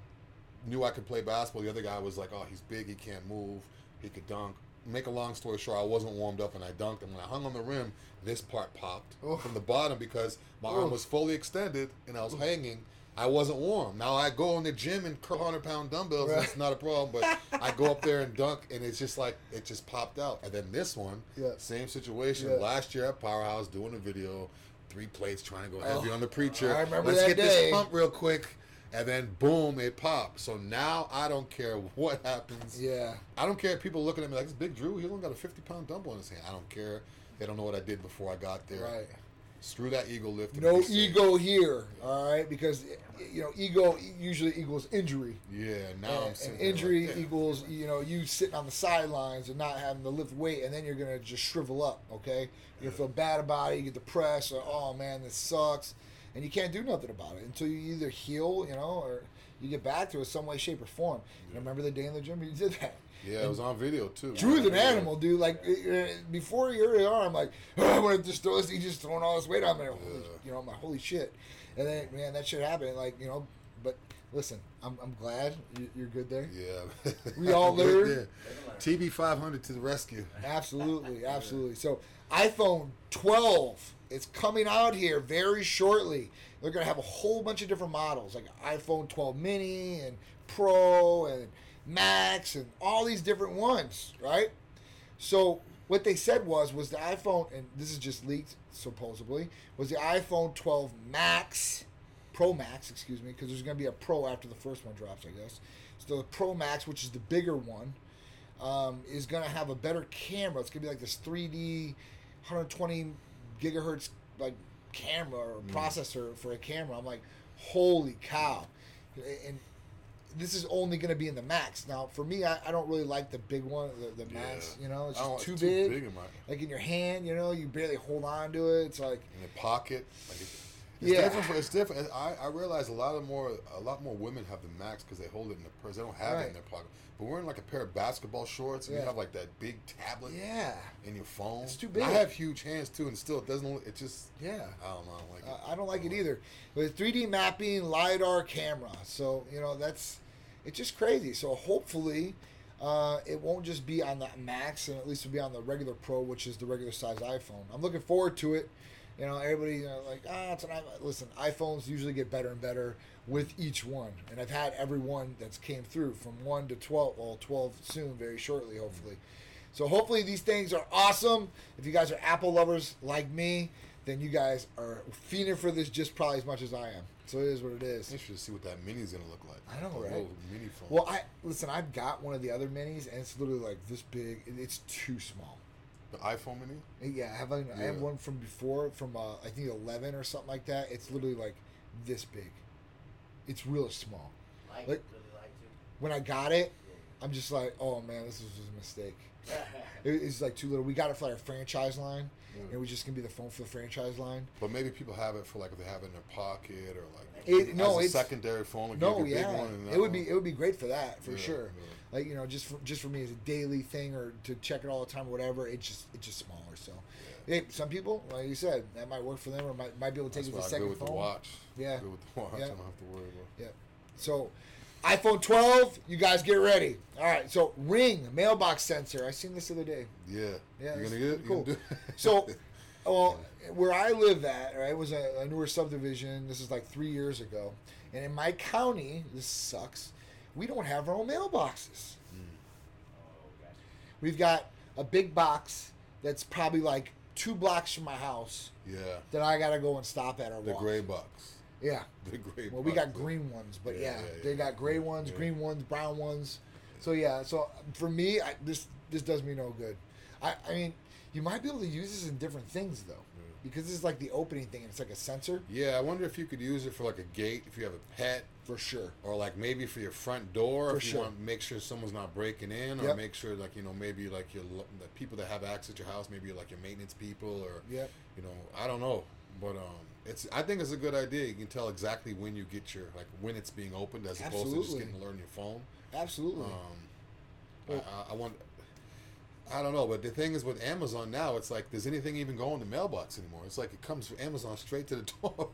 knew I could play basketball. The other guy was like, oh, he's big, he can't move, he could dunk. Make a long story short, I wasn't warmed up and I dunked, and when I hung on the rim, this part popped Oof. from the bottom because my arm oh. was fully extended and I was oh. hanging. I wasn't warm. Now I go in the gym and curl hundred pound dumbbells. Right. And it's not a problem, but I go up there and dunk, and it's just like it just popped out. And then this one, Yeah. same situation. Yeah. Last year at Powerhouse, doing a video, three plates trying to go heavy Oh, on the preacher. I remember Let's that get day. this pump real quick, and then boom, it popped. So now I don't care what happens. Yeah. I don't care if people looking at me like this big Drew. He only got a fifty pound dumbbell in his hand. I don't care. They don't know what I did before I got there. Right. Screw that ego lift. No ego here, all right? Because you know, ego usually equals injury. Yeah. Now I'm and, and injury like, damn. equals you know you sitting on the sidelines and not having to lift weight, and then you're gonna just shrivel up. Okay, you're gonna feel bad about it. You get depressed. Or, oh man, this sucks. And you can't do nothing about it until you either heal, you know, or you get back to it some way, shape, or form. And I remember the day in the gym you did that. Yeah, it was on video too. Drew's an Yeah. animal, dude. Like before your arm, like oh, I'm gonna just throw this. He's just throwing all this weight on me. Yeah. you know, I'm like holy shit. And then man, that shit happened. Like you know, but listen, I'm, I'm glad you- you're good there. Yeah. We all Good learn. TB 500 to the rescue. Absolutely, absolutely. So iPhone 12 is coming out here very shortly. They're gonna have a whole bunch of different models, like iPhone 12 Mini and Pro and Max and all these different ones, right? So what they said was was the iPhone, and this is just leaked supposedly, was the iPhone 12 Max, Pro Max, excuse me, because there's gonna be a Pro after the first one drops, I guess. So the Pro Max, which is the bigger one, um, is going to have a better camera. It's going to be like this 3D, 120 gigahertz like camera or mm. processor for a camera. I'm like, holy cow! And this is only going to be in the Max. Now, for me, I, I don't really like the big one, the, the Max. You know, it's just too, it's big. in my Like in your hand, you know, you barely hold on to it. It's like, in the pocket. Like it's Yeah. different. For, it's different. I, I realize a lot of more a lot more women have the Max because they hold it in their purse. They don't have it in their pocket. But wearing like a pair of basketball shorts and Yeah. you have like that big tablet yeah, in your phone. It's too big. I have huge hands too, and still it doesn't. look- It just yeah. I don't know. I don't like it. I don't like it either. But 3D mapping, lidar camera. So you know that's it's just crazy. So hopefully, uh, it won't just be on the Max, and at least it'll be on the regular Pro, which is the regular size iPhone. I'm looking forward to it. You know, everybody you know, like ah, it's an iPhone. Listen, iPhones usually get better and better with each one, and I've had every one that's came through from one to twelve. Well, twelve soon, very shortly, hopefully. So hopefully these things are awesome. If you guys are Apple lovers like me, then you guys are fiending for this just probably as much as I am. So it is what it is. Interested to see what that mini is gonna look like. I know, The right? Mini phone. Well, I listen. I've got one of the other minis, and it's literally like this big. and It's too small. The iPhone mini. Yeah, I have like, I have one from before, from uh, I think eleven or something like that. It's literally like this big. It's real small. Like- like. When I got it, I'm just like, oh man, this was just a mistake. It- It's like too little. We got it for our franchise line. Mm. It was just gonna be the phone for the franchise line. But maybe people have it for like if they have it in their pocket or like It- no, a secondary phone. Like No, yeah, big one it would be it would be great for that for Yeah, sure. yeah. Like you know, just for, just for me as a daily thing or to check it all the time or whatever. It's just it's just smaller. So, hey, some people, like you said, that might work for them or might, might be able to take That's it why a I go second with phone. the watch. Yeah. Go with the watch. Yeah. I don't have to worry about. Yeah. So, iPhone 12, you guys get ready. All right. So, Ring mailbox sensor. I seen this the other day. Yeah. Yeah, You it's gonna get it? You cool. gonna So, well, where I live at, right, was a, a newer subdivision. This is like three years ago, and in my county, this sucks. We don't have our own mailboxes. Gotcha. We've got a big box that's probably like two blocks from my house yeah. that I gotta go and stop at or The walk. gray box. Yeah. The gray. Well, we got green ones, but Yeah, yeah, yeah, they got gray ones, green ones, brown ones. So yeah, so for me, I, this this does me no good. I I mean, you might be able to use this in different things though, because this is like the opening thing. and It's like a sensor Yeah, I wonder if you could use it for like a gate if you have a pet, for sure. or like maybe for your front door For if you sure. want to make sure someone's not breaking in, or Yep. make sure like you know maybe like your the people that have access to your house, maybe like your maintenance people, or yeah, you know I don't know, but um, it's I think it's a good idea. You can tell exactly when you get your like when it's being opened as opposed to just Absolutely. getting to learn your phone. Absolutely. Um, Well- I, I want. I don't know, but the thing is with Amazon now, it's like does anything even go in the mailbox anymore? It's like it comes from Amazon straight to the door.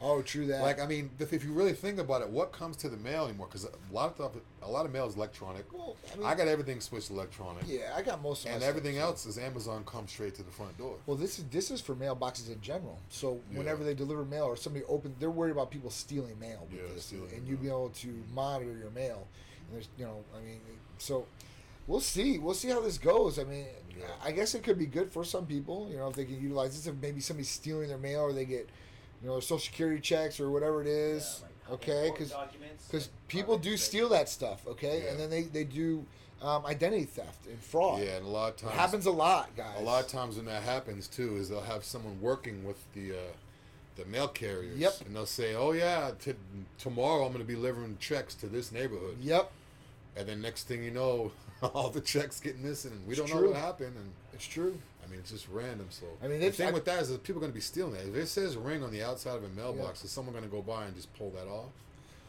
oh, true that. like I mean, if if you really think about it, what comes to the mail anymore? Because a lot of stuff, a lot of mail is electronic. well, I, mean, I got everything switched electronic, yeah, I got most of and stuff, everything so- else is Amazon comes straight to the front door. Well, this is this is for mailboxes in general. So Yeah. whenever they deliver mail or somebody open, they're worried about people stealing mail with Yeah, this, stealing and you be able to monitor your mail. And there's, you know, I mean, so we'll see. We'll see how this goes. I mean, Yeah. I guess it could be good for some people. You know, if they can utilize this, if maybe somebody's stealing their mail or they get, you know, social security checks or whatever it is. Yeah, like okay, because because people do steal that stuff. Okay, Yeah. and then they they do um, identity theft and fraud. Yeah, and a lot of It times happens a lot, guys. A lot of times when that happens too, is they'll have someone working with the uh, the mail carriers. Yep. And they'll say, "Oh yeah, t- tomorrow I'm going to be delivering checks to this neighborhood." Yep. And then next thing you know, all the checks get missing, and we It's don't know what happened. And It's true. I mean, it's just random. So I mean, the thing I- with that is that people are going to be stealing that. If it says ring on the outside of a mailbox, is someone going to go by and just pull that off?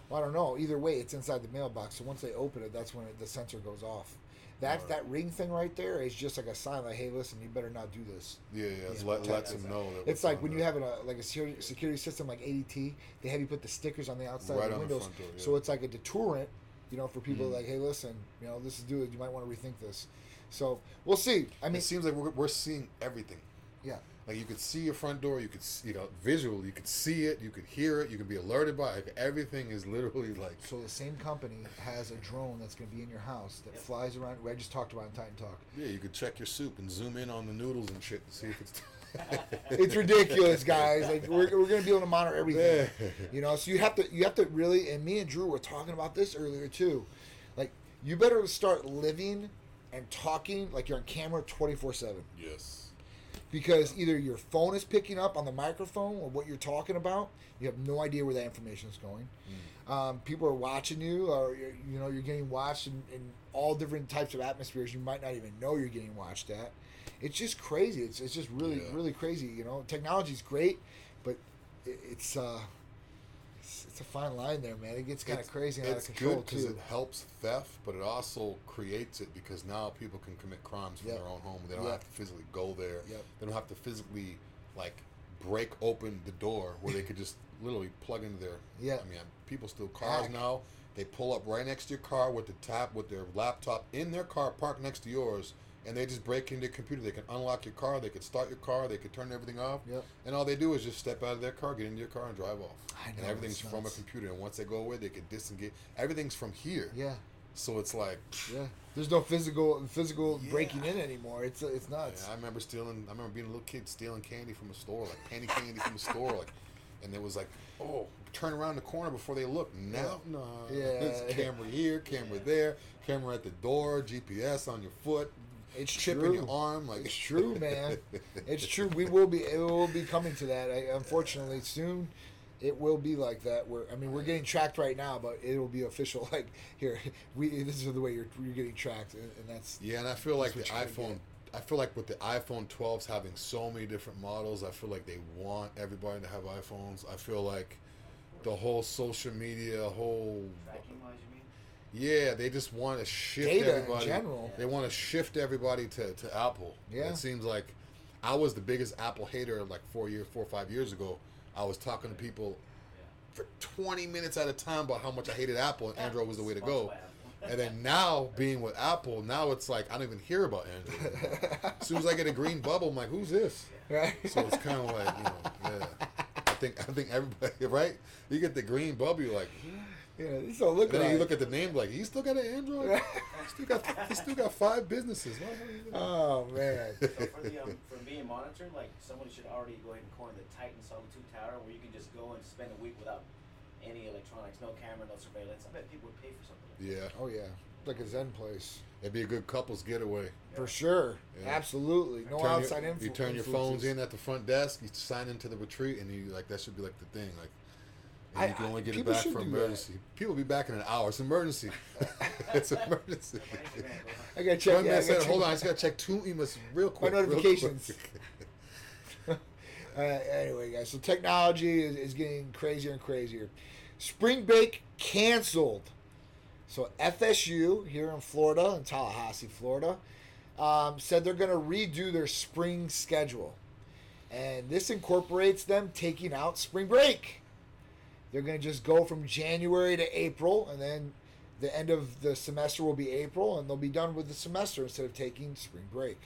Well, I don't know. Either way, it's inside the mailbox. So once they open it, that's when it, the sensor goes off. That Right. that ring thing right there is just like a sign, like, "Hey, listen, you better not do this." Yeah, yeah. It's Yeah. let, lets them know that. It's like when you have a like a security, security system like ADT, they have you put the stickers on the outside Right of the the windows, front door, yeah. so it's like a deterrent, you know, for people Mm. like, "Hey, listen, you know, this is do it. You might want to rethink this." So we'll see. I mean, it seems like we're, we're seeing everything. yeah, Like you could see your front door, you could see, you know visually, you could see it, you could hear it, you could be alerted by it. Like, everything is literally like So the same company has a drone that's going to be in your house that flies around. I just talked about in Titan Talk. yeah, you could check your soup and zoom in on the noodles and shit to see if it's. It's ridiculous, guys. Like we're, we're going to be able to monitor everything. You know, so you have to you have to really. And me and Drew were talking about this earlier too. Like you better start living and talking like you're on camera twenty four seven. yes. Because either your phone is picking up on the microphone or what you're talking about, you have no idea where that information is going. Um, people are watching you, or you're, you know you're getting watched in, in all different types of atmospheres. You might not even know you're getting watched at. It's just crazy. It's, it's just really Yeah. really crazy. You know, technology's great, but it, it's uh, it's, it's a fine line there, man. It gets kind of crazy and out of It's control good because too. it helps theft, but it also creates it because now people can commit crimes from Yep. their own home. They don't Yep. have to physically go there. Yep. They don't have to physically like break open the door where they could just literally plug into their. Yeah. I mean, people steal cars Hack. now. They pull up right next to your car with the tap with their laptop in their car parked next to yours. And they just break into your computer. They can unlock your car. They can start your car. They can turn everything off. Yep. And all they do is just step out of their car, get into your car, and drive off. I know, and everything's from a computer. And once they go away, they can disengage. Everything's from here. Yeah, So it's like, yeah. There's no physical physical Yeah. breaking in anymore. It's it's nuts. yeah, I remember stealing. I remember being a little kid stealing candy from a store, like penny candy from a store, like, and it was like, oh, turn around the corner before they look. Now, no, Yeah. it's camera here, camera there, camera at the door, GPS on your foot, It's chip true. your arm, like It's true, man. It's true. We will be. It will be coming to that. I, unfortunately, soon, it will be like that. Where I mean, we're getting tracked right now, but it will be official. Like here, we. This is the way you're you're getting tracked, and, and that's Yeah, and I feel like the That's what you're gonna iPhone. I feel like with the iPhone 12s having so many different models, I feel like they want everybody to have iPhones. I feel like the whole social media, whole Tracking wise, you mean? Yeah, they just want to shift Data in everybody. general. They want to shift everybody to, to Apple. Yeah. it seems like I was the biggest Apple hater like four years, four or five years ago. I was talking to people for 20 minutes at a time about how much I hated Apple and Android was the way to go. And then now being with Apple, now it's like I don't even hear about Android. as soon as I get a green bubble, I'm like, who's this? right. So it's kind of like, you know, yeah. I think I think everybody, right? You get the green bubble, you're like, yeah, these don't look and then right. you look at the name, like, he still got an Android. he still got he still got five businesses. Why- why- oh man. So for the um, for being monitored, like someone should already go ahead and coin the Titan Solitude Tower, where you can just go and spend a week without any electronics, no camera, no surveillance. I bet people would pay for something. Like Yeah, Oh yeah. Like a Zen place. it'd be a good couple's getaway. For sure. Yeah. Absolutely. No Turn outside your, influ- You turn your phones in at the front desk. You sign into the retreat, and you like that should be like the thing. Like, and I- you can only get it back for do that. emergency. People be back in an hour. It's an emergency. it's emergency. that. What is it, man? I gotta check. One yeah, I man gotta said, check "Hold on, I just gotta check two emails real quick." quick." notifications. Uh, anyway, guys, so technology is, is getting crazier and crazier. Spring break canceled. So FSU here in Florida, in Tallahassee, Florida, um, said they're going to redo their spring schedule, and this incorporates them taking out spring break. They're going to just go from January to April, and then the end of the semester will be April, and they'll be done with the semester instead of taking spring break.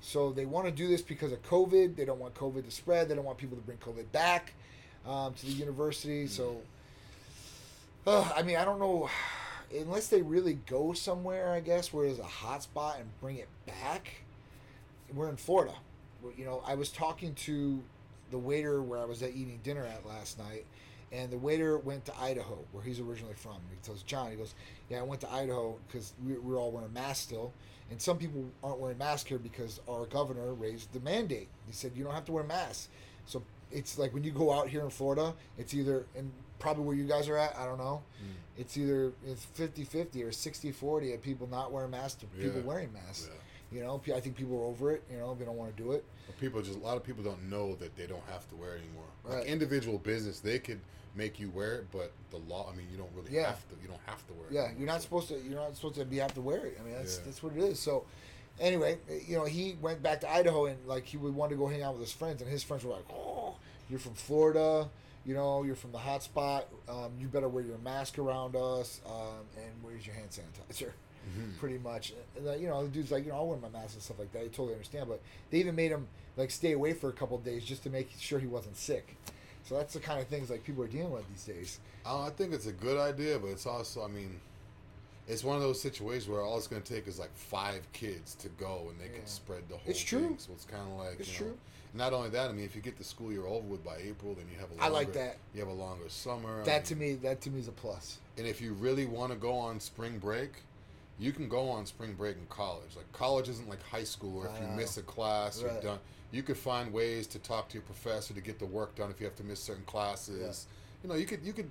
So they want to do this because of COVID. They don't want COVID to spread. They don't want people to bring COVID back um, to the university. So, uh, I mean, I don't know. Unless they really go somewhere, I guess, where there's a hot spot and bring it back. We're in Florida. We're- You know, I was talking to the waiter where I was at eating dinner at last night, and the waiter went to Idaho, where he's originally from. He tells John, he goes, "Yeah, I went to Idaho because we, we're all wearing masks still, and some people aren't wearing masks here because our governor raised the mandate. He said you don't have to wear masks. So it's like when you go out here in Florida, it's either and probably where you guys are at, I don't know. Mm. It's either it's 50-50 or 60-40 of people not wearing masks to people wearing masks. Yeah. You know, I think people are over it. You know, they don't want to do it. But people just a lot of people don't know that they don't have to wear it anymore. Right. Like individual business, they could make you wear it, but the law, I mean, you don't really Yeah. have to. You don't have to wear it. Yeah, anymore, you're not so- supposed to. You're not supposed to be have to wear it. I mean, that's Yeah. that's what it is. So, anyway, you know, he went back to Idaho and like he would want to go hang out with his friends, and his friends were like, "Oh, you're from Florida." You know, you're from the hot spot. Um, you better wear your mask around us, um, and where's your hand sanitizer? Mhm. Pretty much. And, you know, the dude's like, you know, I'll wear my mask and stuff like that. I totally understand. But they even made him like stay away for a couple of days just to make sure he wasn't sick. So that's the kind of things like people are dealing with these days. Uh, I think it's a good idea, but it's also, I mean, it's one of those situations where all it's going to take is like five kids to go, and they Yeah. can spread the whole It's thing. true. So it's kind of like It's you true. Know, not only that, I mean, if you get the school year over with by April, then you have a longer, I like that. You have a longer summer. I That to me, that to me is a plus. And if you really want to go on spring break, you can go on spring break in college. Like college isn't like high school where if you miss a class, you're done. You could find ways to talk to your professor to get the work done if you have to miss certain classes. You know, you could you could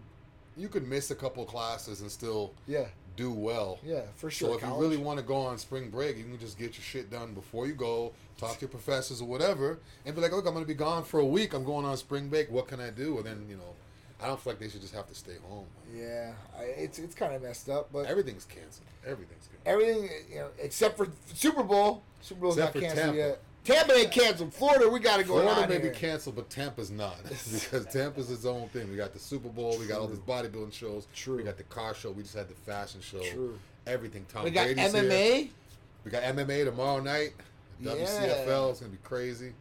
you could miss a couple classes and still Yeah, do well. yeah, for sure. So if College. you really want to go on spring break, you can just get your shit done before you go. Talk to your professors or whatever, and be like, "Look, I'm going to be gone for a week. I'm going on spring break. What can I do?" And then you know, I don't feel like they should just have to stay home. yeah, I, it's it's kind of messed up, but Everything's canceled. Everything's canceled. everything you know, except for Super Bowl. Super Bowl's Except not canceled Tampa. yet. Tampa ain't canceled. Florida, we got to go Florida may here. be canceled, but Tampa's not because Tampa's its own thing. We got the Super Bowl, we got all these bodybuilding shows, True. we got the car show, we just had the fashion show, True. everything. Tom We got Brady's here. MMA. We got MMA tomorrow night. Yeah. WCFL is gonna be crazy.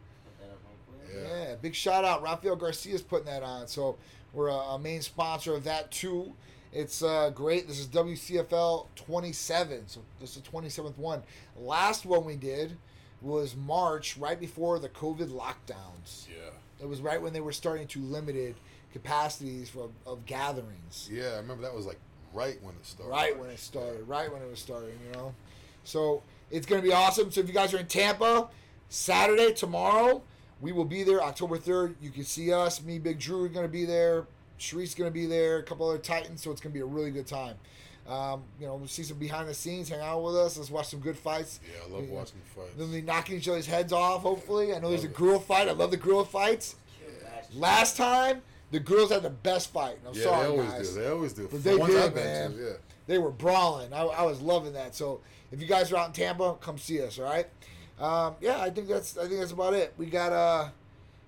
Yeah. Yeah, big shout out. Rafael Garcia's putting that on. So we're a, a main sponsor of that too. It's uh, great. This is WCFL 27. So this is the 27th one. Last one we did was March, right before the COVID lockdowns. Yeah. It was right when they were starting to limited capacities for, of gatherings. Yeah, I remember that was like right when it started. Right when it started. Right when it was starting, you know. So it's going to be awesome. So if you guys are in Tampa, Saturday, tomorrow, we will be there October 3rd. You can see us. Me, Big Drew are going to be there. Sharice's going to be there. A couple other Titans. So it's going to be a really good time. Um, you know, see some behind the scenes. Hang out with us. Let's watch some good fights. Yeah, I love Yeah. watching the fights. They'll knocking each other's heads off, hopefully. I know there's a grill fight. I love the grill fights. Last time, the girls had the best fight. I'm yeah, sorry, they always guys. do. They always do. But they Once did, man. to, yeah. They were brawling. I, I was loving that. So if you guys are out in Tampa, come see us. All right. Um, yeah, I think that's I think that's about it. We got uh,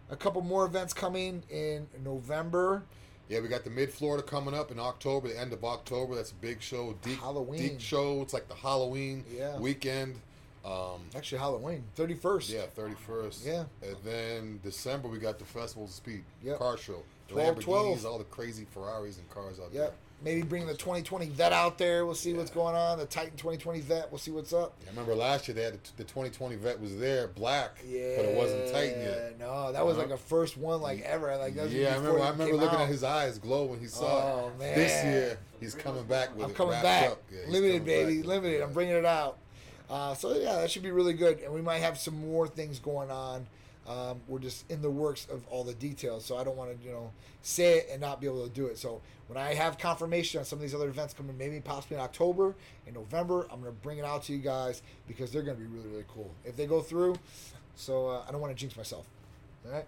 a couple more events coming in November. Yeah, we got the Mid Florida coming up in October, the end of October. That's a big show. Deep, Halloween. Deep show. It's like the Halloween Yeah. weekend. Um, Actually, Halloween, thirty first. yeah, 31st. Yeah. And then December, we got the Festival of Speed Yep. car show. 12, Lamborghinis, 12. all the crazy Ferraris and cars out Yep. Maybe bring the 2020 Vette out there. We'll see what's going on. The Titan 2020 Vette. We'll see what's up. there. I remember last year they had the, the 2020 Vette was there, black, Yeah. but it wasn't Titan yet. No, that was Uh-huh. like a first one like ever. Like that was yeah, I remember. I remember looking out. at his eyes glow when he saw Oh, it. man. This year he's coming back with I'm it coming wrapped back. up. Yeah, Limited, coming baby. back. Limited. I'm bringing it out. Uh, so yeah, that should be really good, and we might have some more things going on. Um, we're just in the works of all the details, so I don't want to, you know, say it and not be able to do it. So when I have confirmation on some of these other events coming, maybe possibly in October, in November, I'm gonna bring it out to you guys because they're gonna be really, really cool if they go through. So uh, I don't want to jinx myself. All right.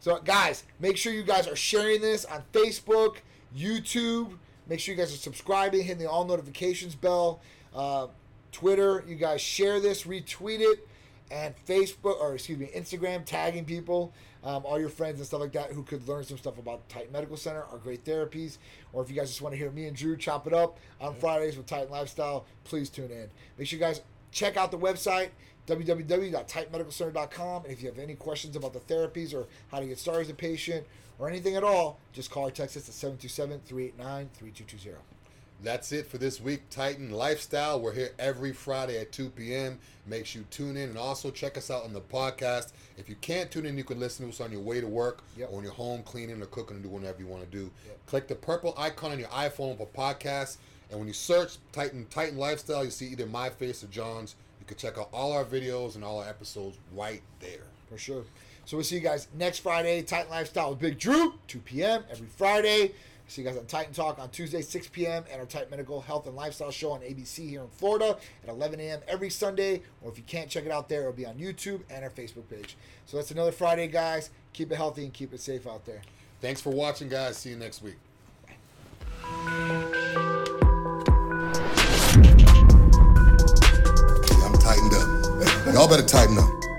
So guys, make sure you guys are sharing this on Facebook, YouTube. Make sure you guys are subscribing, hitting the all notifications bell. Uh, Twitter, you guys share this, retweet it, and Facebook or excuse me, Instagram, tagging people, um, all your friends and stuff like that who could learn some stuff about Titan Medical Center, our great therapies, or if you guys just want to hear me and Drew chop it up on Fridays with Titan Lifestyle, please tune in. Make sure you guys check out the website www.titanmedicalcenter.com and if you have any questions about the therapies or how to get started as a patient or anything at all just call or text us at 727-389-3220 That's it for this week, Titan Lifestyle. We're here every Friday at 2 p.m. Make sure you tune in and also check us out on the podcast. If you can't tune in, you can listen to us on your way to work Yep. or when you're home cleaning or cooking or doing whatever you want to do. Yep. Click the purple icon on your iPhone for podcasts. And when you search Titan Titan Lifestyle, you see either my face or John's. You can check out all our videos and all our episodes right there. for sure. So we'll see you guys next Friday. Titan Lifestyle with Big Drew, 2 p.m. every Friday. See you guys on Titan Talk on Tuesday, 6 p.m., and our Titan Medical Health and Lifestyle Show on ABC here in Florida at 11 a.m. every Sunday. Or if you can't check it out there, it'll be on YouTube and our Facebook page. So that's another Friday, guys. Keep it healthy and keep it safe out there. Thanks for watching, guys. See you next week. I'm tightened up. Y'all better tighten up.